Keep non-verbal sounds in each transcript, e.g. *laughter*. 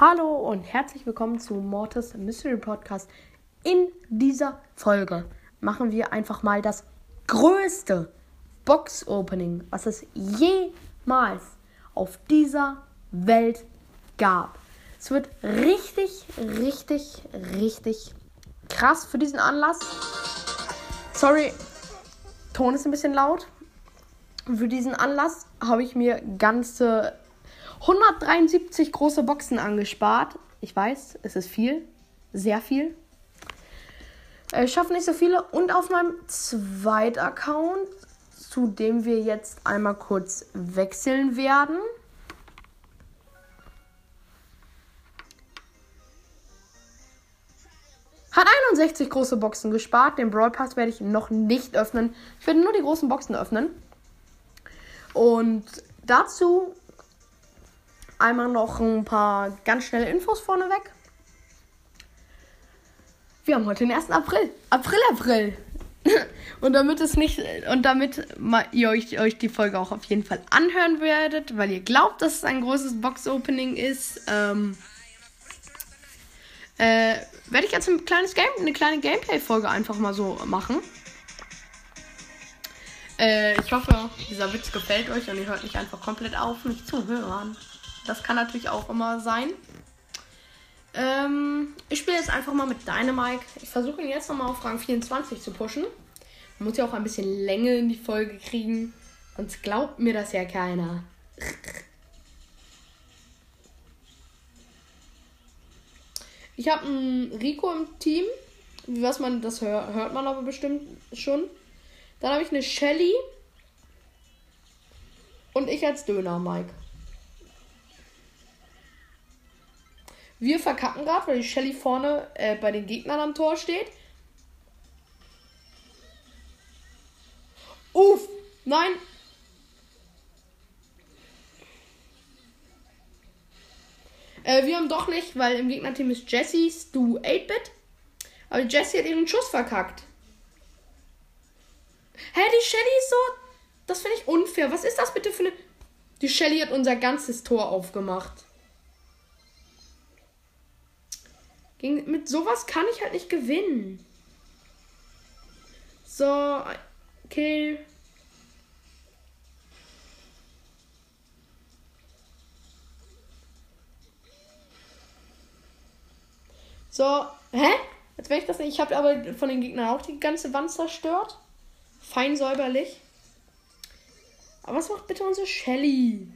Hallo und herzlich willkommen zu Mortis Mystery Podcast. In dieser Folge machen wir einfach mal das größte Box-Opening, was es jemals auf dieser Welt gab. Es wird richtig, richtig, richtig krass für diesen Anlass. Sorry, Ton ist ein bisschen laut. Für diesen Anlass habe ich mir ganze 173 große Boxen angespart. Ich weiß, es ist viel, sehr viel. Äh, ich schaffe nicht so viele. Und auf meinem zweiten Account, zu dem wir jetzt einmal kurz wechseln werden. Hat 61 große Boxen gespart. Den Brawl Pass werde ich noch nicht öffnen. Ich werde nur die großen Boxen öffnen. Und dazu einmal noch ein paar ganz schnelle Infos vorneweg. Wir haben heute den 1. April. April, April. *laughs* und damit es nicht und damit ihr euch, euch die Folge auch auf jeden Fall anhören werdet, weil ihr glaubt, dass es ein großes Box-Opening ist, ähm, äh, werde ich jetzt ein kleines Game, eine kleine Gameplay-Folge einfach mal so machen. Äh, ich hoffe, dieser Witz gefällt euch und ihr hört nicht einfach komplett auf, mich zu hören. Das kann natürlich auch immer sein. Ähm, ich spiele jetzt einfach mal mit Dynamike. Ich versuche ihn jetzt nochmal auf Rang 24 zu pushen. Man muss ja auch ein bisschen Länge in die Folge kriegen. Sonst glaubt mir das ja keiner. Ich habe einen Rico im Team. Was man, das hör, hört man aber bestimmt schon. Dann habe ich eine Shelly. Und ich als Döner, Mike. Wir verkacken gerade, weil die Shelly vorne äh, bei den Gegnern am Tor steht. Uff! Nein! Äh, wir haben doch nicht, weil im Gegnerteam ist Jessie, Stu 8-Bit. Aber Jessie hat ihren Schuss verkackt. Hä, die Shelly ist so. Das finde ich unfair. Was ist das bitte für eine. Die Shelly hat unser ganzes Tor aufgemacht. Gegen, mit sowas kann ich halt nicht gewinnen. So, Kill. So, hä? Jetzt will ich das nicht. Ich habe aber von den Gegnern auch die ganze Wand zerstört. Fein säuberlich. Aber was macht bitte unsere Shelly?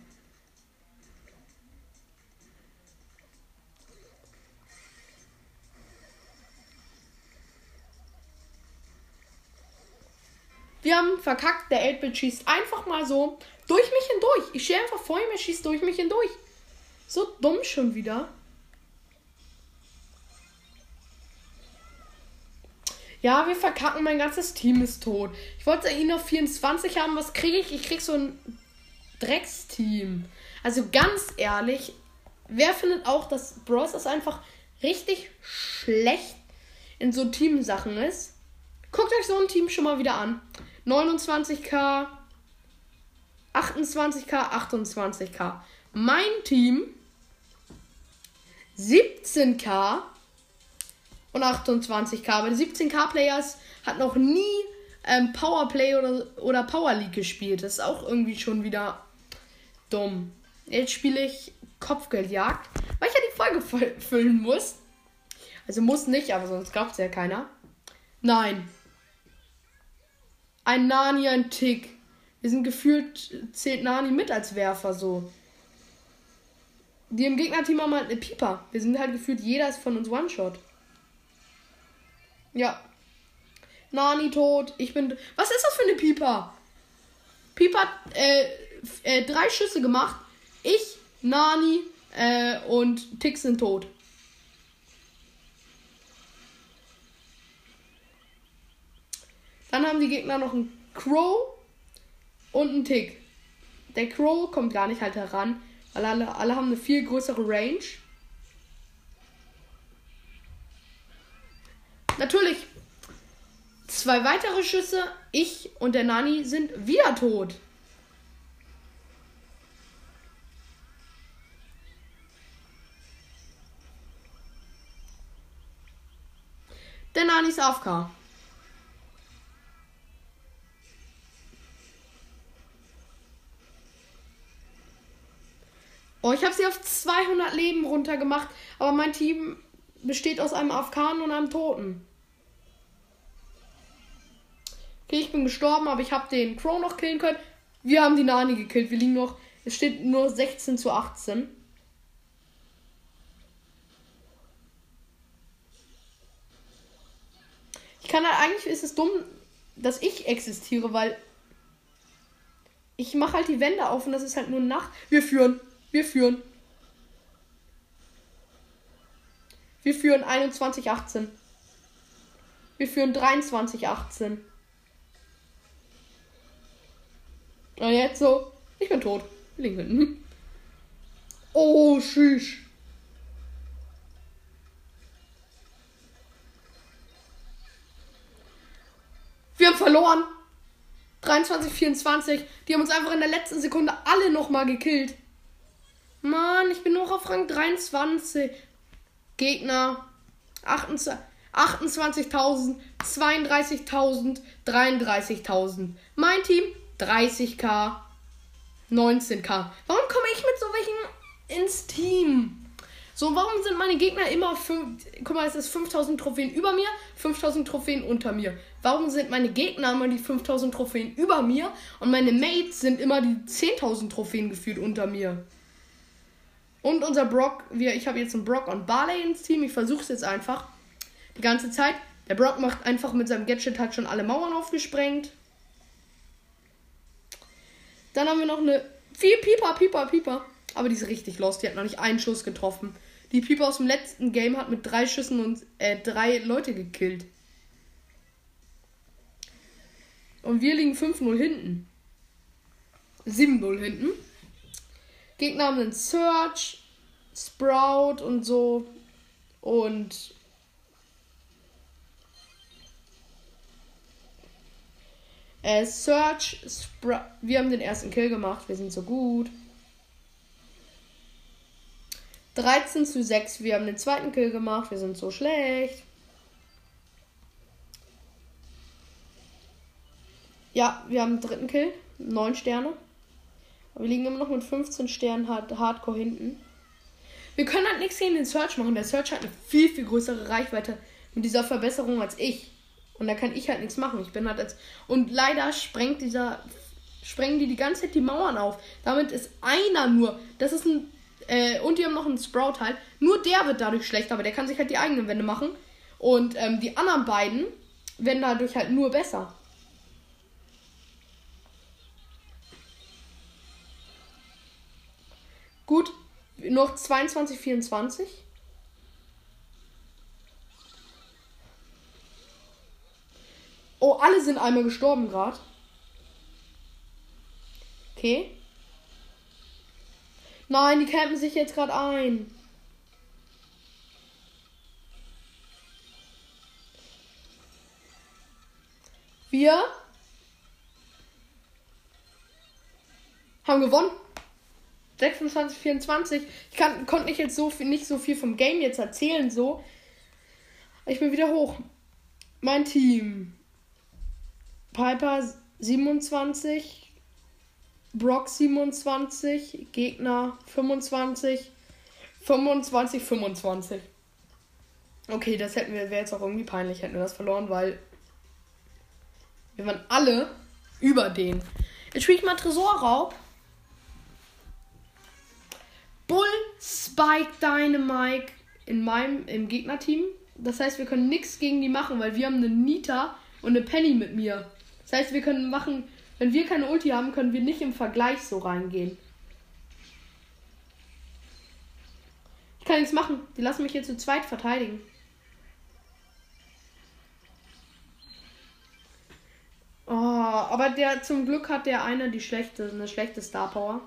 Wir haben verkackt. Der 8-Bit schießt einfach mal so durch mich hindurch. Ich stehe einfach vor ihm, er schießt durch mich hindurch. So dumm schon wieder. Ja, wir verkacken, mein ganzes Team ist tot. Ich wollte ihn auf 24 haben, was kriege ich? Ich krieg so ein Drecksteam. Also ganz ehrlich, wer findet auch, dass Bros. einfach richtig schlecht in so Teamsachen ist? Guckt euch so ein Team schon mal wieder an. 29k, 28k, 28k. Mein Team 17k und 28k. Aber der 17k-Players hat noch nie ähm, Powerplay oder, oder Power League gespielt. Das ist auch irgendwie schon wieder dumm. Jetzt spiele ich Kopfgeldjagd, weil ich ja die Folge *laughs* füllen muss. Also muss nicht, aber sonst glaubt es ja keiner. Nein, ein Nani, ein Tick. Wir sind gefühlt, zählt Nani mit als Werfer so. Die im Gegnerteam haben halt eine Pieper. Wir sind halt gefühlt, jeder ist von uns One-Shot. Ja. Nani tot. Ich bin. Was ist das für eine Pieper? Pieper hat äh, äh, drei Schüsse gemacht. Ich, Nani äh, und Tick sind tot. Dann haben die Gegner noch einen Crow und einen Tick. Der Crow kommt gar nicht halt heran, weil alle, alle haben eine viel größere Range. Natürlich. Zwei weitere Schüsse, ich und der Nani sind wieder tot. Der Nani ist AFK. Oh, ich habe sie auf 200 Leben runtergemacht, aber mein Team besteht aus einem Afghanen und einem Toten. Okay, ich bin gestorben, aber ich habe den Crow noch killen können. Wir haben die Nani gekillt. Wir liegen noch. Es steht nur 16 zu 18. Ich kann halt eigentlich ist es dumm, dass ich existiere, weil ich mache halt die Wände auf und das ist halt nur Nacht. Wir führen. Wir führen. Wir führen 21-18. Wir führen 23-18. Und jetzt so. Ich bin tot. Linken. *laughs* Oh, tschüss. Wir haben verloren. 23, 24. Die haben uns einfach in der letzten Sekunde alle nochmal gekillt. Mann, ich bin noch auf Rang 23. Gegner 28.000, 32.000, 33.000. Mein Team 30k, 19k. Warum komme ich mit so welchen ins Team? So, warum sind meine Gegner immer 5. Guck mal, es ist 5000 Trophäen über mir, 5000 Trophäen unter mir. Warum sind meine Gegner immer die 5000 Trophäen über mir und meine Mates sind immer die 10.000 Trophäen gefühlt unter mir? Und unser Brock, wir, ich habe jetzt einen Brock und Barley ins Team. Ich versuche es jetzt einfach. Die ganze Zeit. Der Brock macht einfach mit seinem Gadget hat schon alle Mauern aufgesprengt. Dann haben wir noch eine. Viel Pieper, Pieper, Pieper. Aber die ist richtig lost. Die hat noch nicht einen Schuss getroffen. Die Pieper aus dem letzten Game hat mit drei Schüssen und äh, drei Leute gekillt. Und wir liegen 5-0 hinten. 7-0 hinten. Gegner haben einen Search, Sprout und so. Und äh, Search, Sprout. Wir haben den ersten Kill gemacht. Wir sind so gut. 13 zu 6. Wir haben den zweiten Kill gemacht. Wir sind so schlecht. Ja, wir haben den dritten Kill. 9 Sterne. Aber wir liegen immer noch mit 15 Sternen hard Hardcore hinten. Wir können halt nichts gegen den Search machen. Der Search hat eine viel, viel größere Reichweite mit dieser Verbesserung als ich. Und da kann ich halt nichts machen. Ich bin halt als. Und leider sprengt dieser. Sprengen die die ganze Zeit die Mauern auf. Damit ist einer nur. Das ist ein. Äh, und die haben noch einen Sprout halt. Nur der wird dadurch schlechter, aber der kann sich halt die eigenen Wände machen. Und ähm, die anderen beiden werden dadurch halt nur besser. Gut, noch 22, 24. Oh, alle sind einmal gestorben gerade. Okay. Nein, die campen sich jetzt gerade ein. Wir haben gewonnen. 26, 24. Ich kann, konnte nicht jetzt so viel, nicht so viel vom Game jetzt erzählen, so. Ich bin wieder hoch. Mein Team. Piper 27. Brock 27. Gegner 25. 25, 25. Okay, das hätten wir, wäre jetzt auch irgendwie peinlich, hätten wir das verloren, weil wir waren alle über den. Jetzt spiele ich mal Tresorraub. Spike, Dynamite in meinem im Gegnerteam. Das heißt, wir können nichts gegen die machen, weil wir haben eine Nita und eine Penny mit mir. Das heißt, wir können machen, wenn wir keine Ulti haben, können wir nicht im Vergleich so reingehen. Ich kann nichts machen. Die lassen mich hier zu zweit verteidigen. Oh, aber der zum Glück hat der eine die schlechte, eine schlechte Star Power.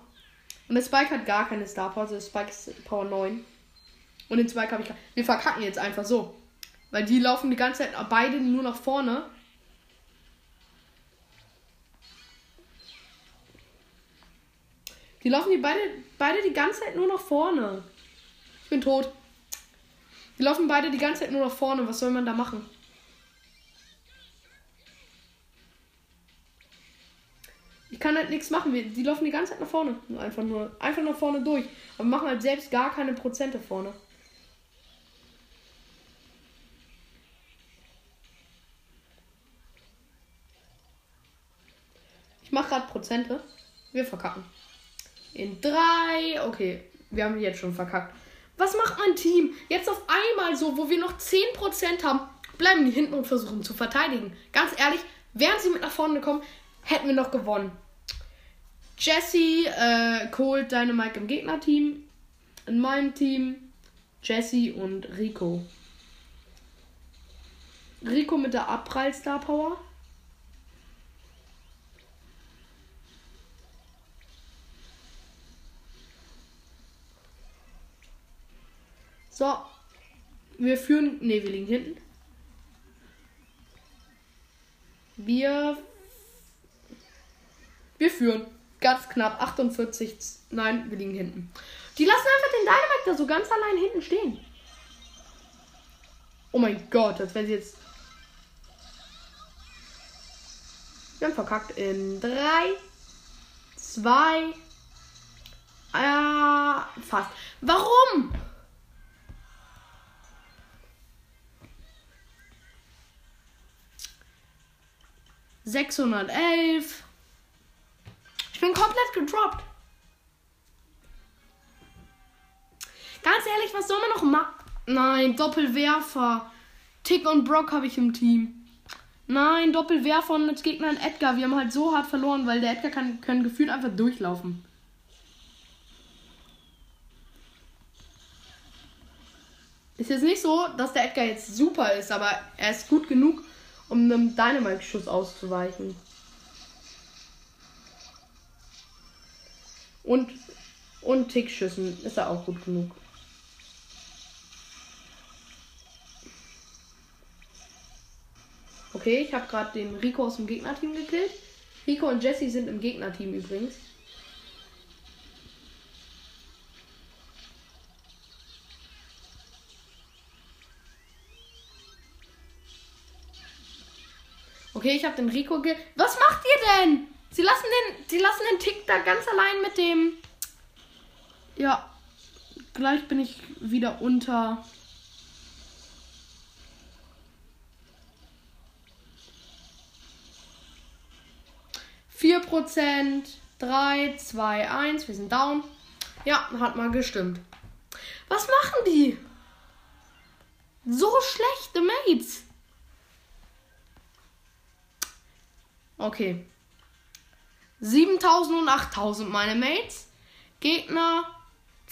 Und der Spike hat gar keine Star Power, also Spike ist Power 9. Und den Spike habe ich. Wir verkacken jetzt einfach so. Weil die laufen die ganze Zeit beide nur nach vorne. Die laufen die beide, beide die ganze Zeit nur nach vorne. Ich bin tot. Die laufen beide die ganze Zeit nur nach vorne. Was soll man da machen? Ich kann halt nichts machen. Die laufen die ganze Zeit nach vorne. Einfach nur, einfach nach vorne durch. Aber machen halt selbst gar keine Prozente vorne. Ich mache gerade Prozente. Wir verkacken. In drei. Okay, wir haben jetzt schon verkackt. Was macht mein Team? Jetzt auf einmal so, wo wir noch 10% haben, bleiben die hinten und versuchen zu verteidigen. Ganz ehrlich, wären sie mit nach vorne gekommen, hätten wir noch gewonnen. Jesse, äh, Cole, Dynamite im Gegnerteam. In meinem Team Jesse und Rico. Rico mit der Abprall-Star Power. So. Wir führen. Ne, wir liegen hinten. Wir. Wir führen. Ganz knapp. 48. Nein, wir liegen hinten. Die lassen einfach den Dynamite da so ganz allein hinten stehen. Oh mein Gott, wenn sie jetzt. Wir haben verkackt in 3, 2, äh, fast. Warum? 611. Ich bin komplett gedroppt. Ganz ehrlich, was soll man noch machen? Nein, Doppelwerfer. Tick und Brock habe ich im Team. Nein, Doppelwerfer und Gegner ein Edgar. Wir haben halt so hart verloren, weil der Edgar kann können gefühlt einfach durchlaufen. Ist jetzt nicht so, dass der Edgar jetzt super ist, aber er ist gut genug, um einem Dynamite-Schuss auszuweichen. Und, und Tickschüssen ist er auch gut genug. Okay, ich habe gerade den Rico aus dem Gegnerteam gekillt. Rico und Jesse sind im Gegnerteam übrigens. Okay, ich habe den Rico ge. Was macht ihr denn? Sie lassen den, sie lassen den Tick da ganz allein mit dem. Ja, gleich bin ich wieder unter. Vier Prozent, drei, zwei, eins. Wir sind down. Ja, hat mal gestimmt. Was machen die? So schlechte Mates. Okay. 7000 und 8000 meine Mates. Gegner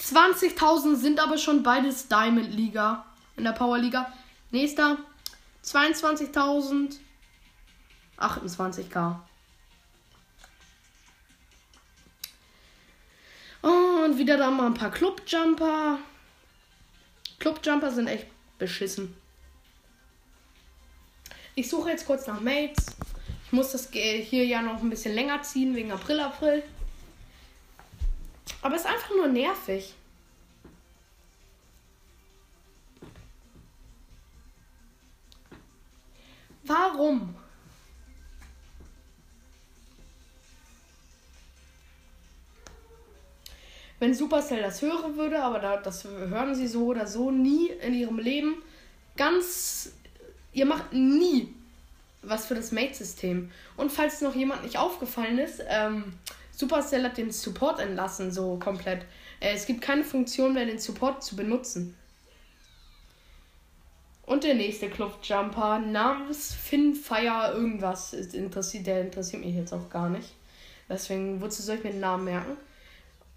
20.000 sind aber schon beides Diamond Liga in der Power Liga. Nächster 22.000 28k. Und wieder da mal ein paar Clubjumper. Clubjumper sind echt beschissen. Ich suche jetzt kurz nach Mates muss das hier ja noch ein bisschen länger ziehen wegen April, April. Aber es ist einfach nur nervig. Warum? Wenn Supercell das hören würde, aber das hören sie so oder so nie in ihrem Leben. Ganz. Ihr macht nie was für das Mate-System. Und falls noch jemand nicht aufgefallen ist, ähm, Supercell hat den Support entlassen, so komplett. Äh, es gibt keine Funktion mehr, den Support zu benutzen. Und der nächste Kluftjumper namens Finfire irgendwas interessiert, der interessiert mich jetzt auch gar nicht. Deswegen, wozu soll ich mir den Namen merken?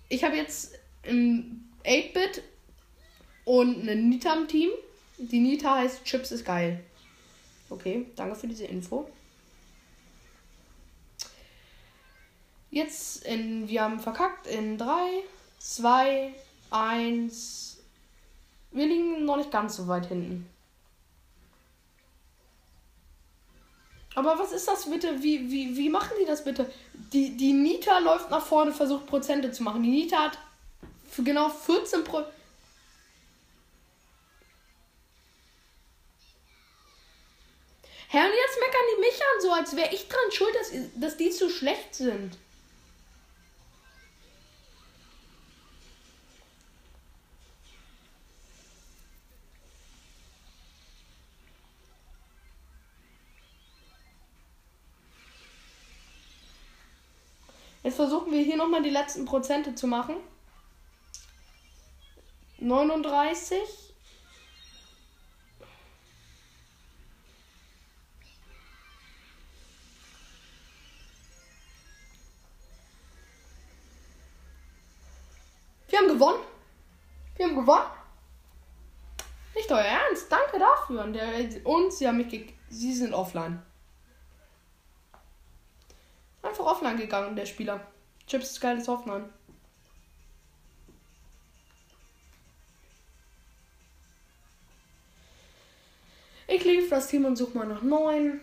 Ich habe jetzt ein 8-Bit und eine Nita im Team. Die Nita heißt Chips ist geil. Okay, danke für diese Info. Jetzt in, wir haben verkackt in 3, 2, 1. Wir liegen noch nicht ganz so weit hinten. Aber was ist das bitte? Wie, wie, wie machen die das bitte? Die, die Nita läuft nach vorne, versucht Prozente zu machen. Die Nita hat genau 14 Prozent. Hä, und jetzt meckern die mich an, so als wäre ich dran schuld, dass, dass die zu schlecht sind. Jetzt versuchen wir hier nochmal die letzten Prozente zu machen. 39. gewonnen. Wir haben gewonnen. Nicht euer Ernst. Danke dafür. Und, der, und sie haben mich Sie sind offline einfach offline gegangen, der Spieler. Chips ist geiles Offline. Ich lief das Team und suche mal nach neun.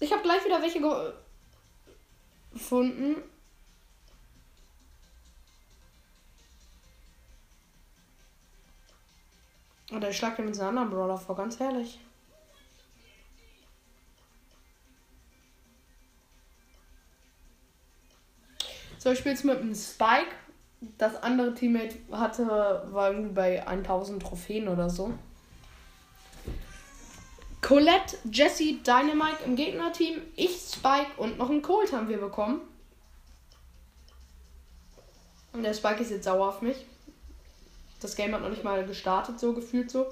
Ich habe gleich wieder welche gefunden. Oder ich schlage mit seinem anderen Brawler vor, ganz herrlich. So, ich spiele jetzt mit einem Spike. Das andere Teammate hatte, war irgendwie bei 1000 Trophäen oder so. Colette, Jesse, Dynamite im Gegnerteam, ich, Spike und noch ein Colt haben wir bekommen. Und der Spike ist jetzt sauer auf mich. Das Game hat noch nicht mal gestartet, so gefühlt so.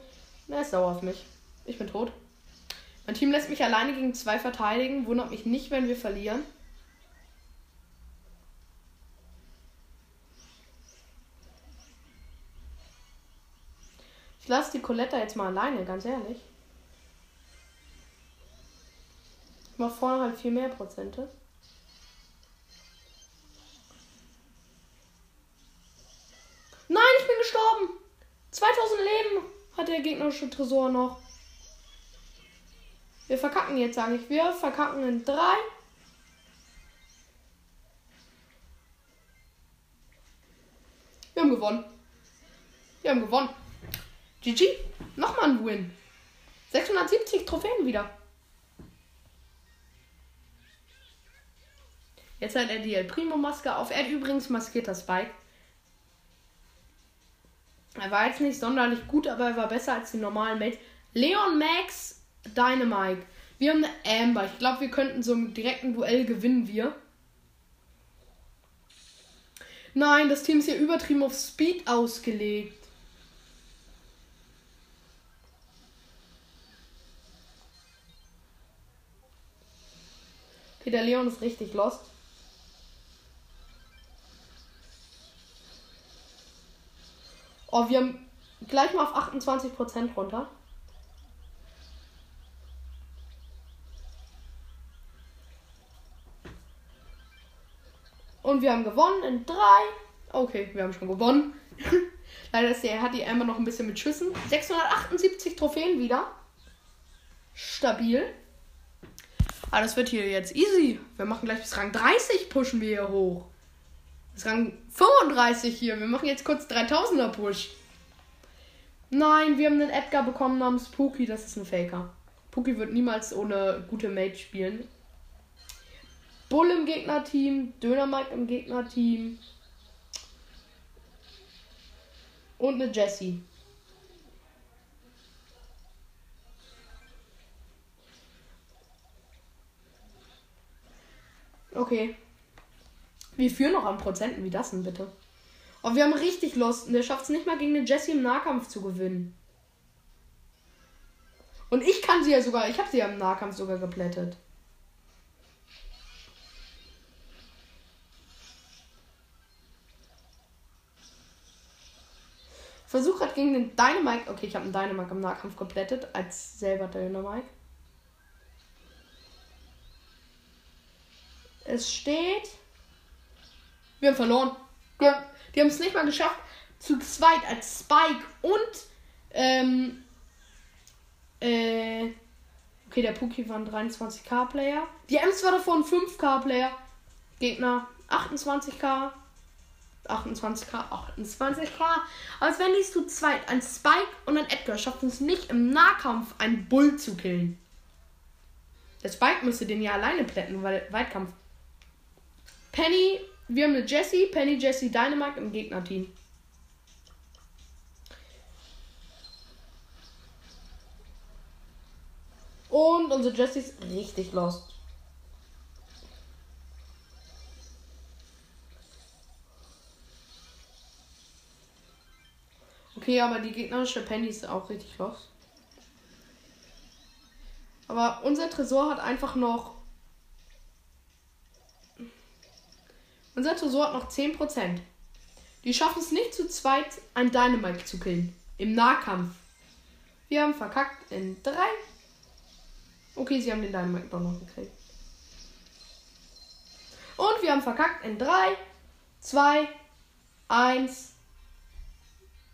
Er ist sauer auf mich. Ich bin tot. Mein Team lässt mich alleine gegen zwei verteidigen. Wundert mich nicht, wenn wir verlieren. Ich lasse die Coletta jetzt mal alleine, ganz ehrlich. Ich mach vorne halt viel mehr Prozente. 2000 Leben hat der gegnerische Tresor noch. Wir verkacken jetzt, sage ich. Wir verkacken in 3. Wir haben gewonnen. Wir haben gewonnen. GG. Nochmal ein Win. 670 Trophäen wieder. Jetzt hat er die El Primo Maske auf. Er hat übrigens maskierter Spike. Er war jetzt nicht sonderlich gut, aber er war besser als die normalen Mates. Leon Max Dynamite. Wir haben eine Amber. Ich glaube, wir könnten so im direkten Duell gewinnen wir. Nein, das Team ist hier übertrieben auf Speed ausgelegt. Peter Leon ist richtig lost. Oh, wir haben gleich mal auf 28% runter. Und wir haben gewonnen in 3. Okay, wir haben schon gewonnen. *laughs* Leider ist der, hat die Amber noch ein bisschen mit Schüssen. 678 Trophäen wieder. Stabil. Aber das wird hier jetzt easy. Wir machen gleich bis Rang 30 pushen wir hier hoch. Bis Rang 35 hier. Wir machen jetzt kurz 3000er Push. Nein, wir haben einen Edgar bekommen namens Pookie. Das ist ein Faker. Pookie wird niemals ohne gute Mate spielen. Bull im Gegnerteam, Dönermark im Gegnerteam und eine Jessie. Okay. Wir führen noch an Prozenten. Wie das denn bitte? Oh, wir haben richtig Lost. Und der schafft es nicht mal gegen den Jesse im Nahkampf zu gewinnen. Und ich kann sie ja sogar. Ich habe sie ja im Nahkampf sogar geplättet. Versuch hat gegen den Dynamite. Okay, ich habe einen Dynamite im Nahkampf geplättet. Als selber Dynamite. Es steht. Wir haben verloren. Die haben es nicht mal geschafft, zu zweit als Spike und. Ähm, äh, okay, der Puki war ein 23k-Player. Die Ems war davor ein 5k-Player. Gegner 28k. 28k, 28k. Als wenn die zu zweit ein Spike und ein Edgar schaffen es nicht im Nahkampf einen Bull zu killen. Der Spike müsste den ja alleine plätten, weil Weitkampf. Penny, wir haben eine Jessie, Penny, Jessie, Dynamite im Gegnerteam. Und unsere Jessie ist richtig lost. Okay, aber die gegnerische Penny ist auch richtig lost. Aber unser Tresor hat einfach noch. Unser Tresor hat noch 10%. Die schaffen es nicht zu zweit, ein Dynamite zu killen. Im Nahkampf. Wir haben verkackt in 3. Okay, sie haben den Dynamite doch noch gekriegt. Und wir haben verkackt in 3, 2, 1.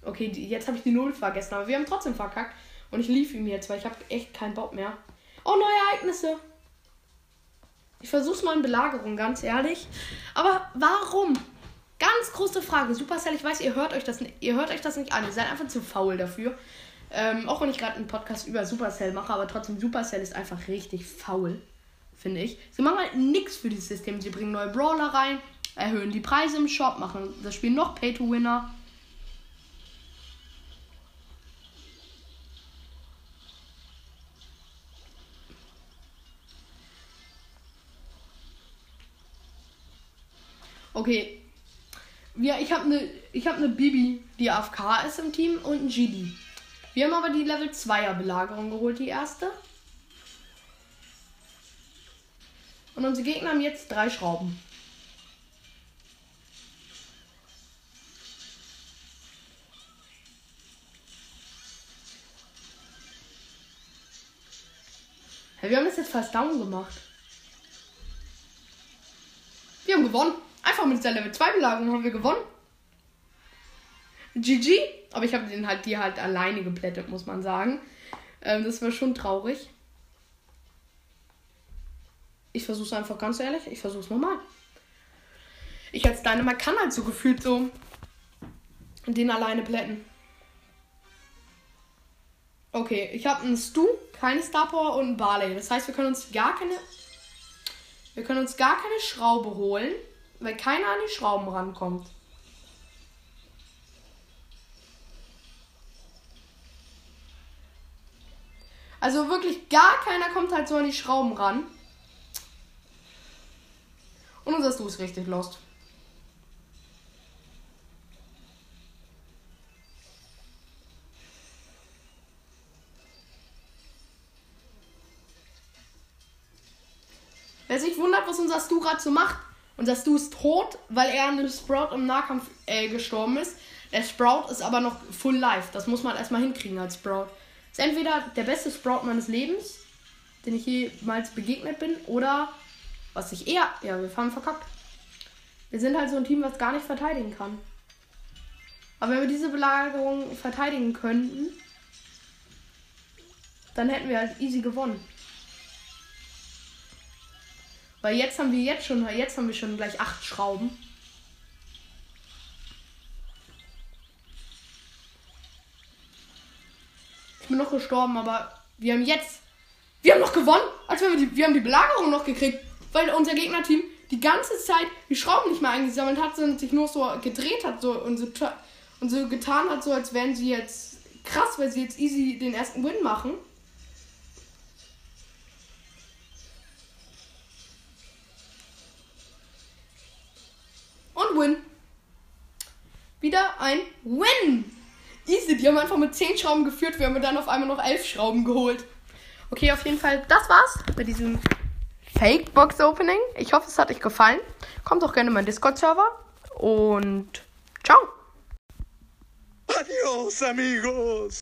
Okay, jetzt habe ich die Null vergessen, aber wir haben trotzdem verkackt. Und ich lief ihm jetzt, weil ich habe echt keinen Bock mehr. Oh, neue Ereignisse. Ich versuch's mal in Belagerung, ganz ehrlich. Aber warum? Ganz große Frage. Supercell, ich weiß, ihr hört euch das, ihr hört euch das nicht an. Ihr seid einfach zu faul dafür. Ähm, auch wenn ich gerade einen Podcast über Supercell mache, aber trotzdem, Supercell ist einfach richtig faul, finde ich. Sie machen halt nichts für dieses System. Sie bringen neue Brawler rein, erhöhen die Preise im Shop, machen das Spiel noch Pay-to-Winner. Okay. Ja, ich habe eine ich habe eine Bibi, die AFK ist im Team und ein GD. Wir haben aber die Level 2er Belagerung geholt, die erste. Und unsere Gegner haben jetzt drei Schrauben. Ja, wir haben das jetzt fast down gemacht. Wir haben gewonnen. Einfach mit der Level 2 Belagerung haben wir gewonnen. GG. Aber ich habe den halt die halt alleine geplättet, muss man sagen. Ähm, das war schon traurig. Ich versuche es einfach ganz ehrlich. Ich versuche es nochmal. Ich als man kann halt so gefühlt so den alleine plätten. Okay, ich habe einen Stu, keine Star Power und einen Barley. Das heißt, wir können uns gar keine wir können uns gar keine Schraube holen weil keiner an die Schrauben rankommt. Also wirklich gar keiner kommt halt so an die Schrauben ran. Und unser Stu ist richtig lost. Wer sich wundert, was unser Stu gerade so macht, und dass du ist tot, weil er an dem Sprout im Nahkampf äh, gestorben ist. Der Sprout ist aber noch full life. Das muss man erstmal hinkriegen als Sprout. Ist entweder der beste Sprout meines Lebens, den ich jemals begegnet bin, oder was ich eher. Ja, wir fahren verkackt. Wir sind halt so ein Team, was gar nicht verteidigen kann. Aber wenn wir diese Belagerung verteidigen könnten, dann hätten wir halt easy gewonnen. Weil jetzt haben wir jetzt schon, jetzt haben wir schon gleich acht Schrauben. Ich bin noch gestorben, aber wir haben jetzt. Wir haben noch gewonnen, als wir die, wir haben die Belagerung noch gekriegt, weil unser Gegnerteam die ganze Zeit die Schrauben nicht mehr eingesammelt hat, sondern sich nur so gedreht hat so, und, so, und so getan hat, so als wären sie jetzt krass, weil sie jetzt easy den ersten Win machen. Win. Wieder ein Win. Easy, die haben einfach mit 10 Schrauben geführt. Wir haben dann auf einmal noch 11 Schrauben geholt. Okay, auf jeden Fall, das war's bei diesem Fake Box Opening. Ich hoffe, es hat euch gefallen. Kommt auch gerne in meinen Discord-Server. Und ciao. Adios, amigos.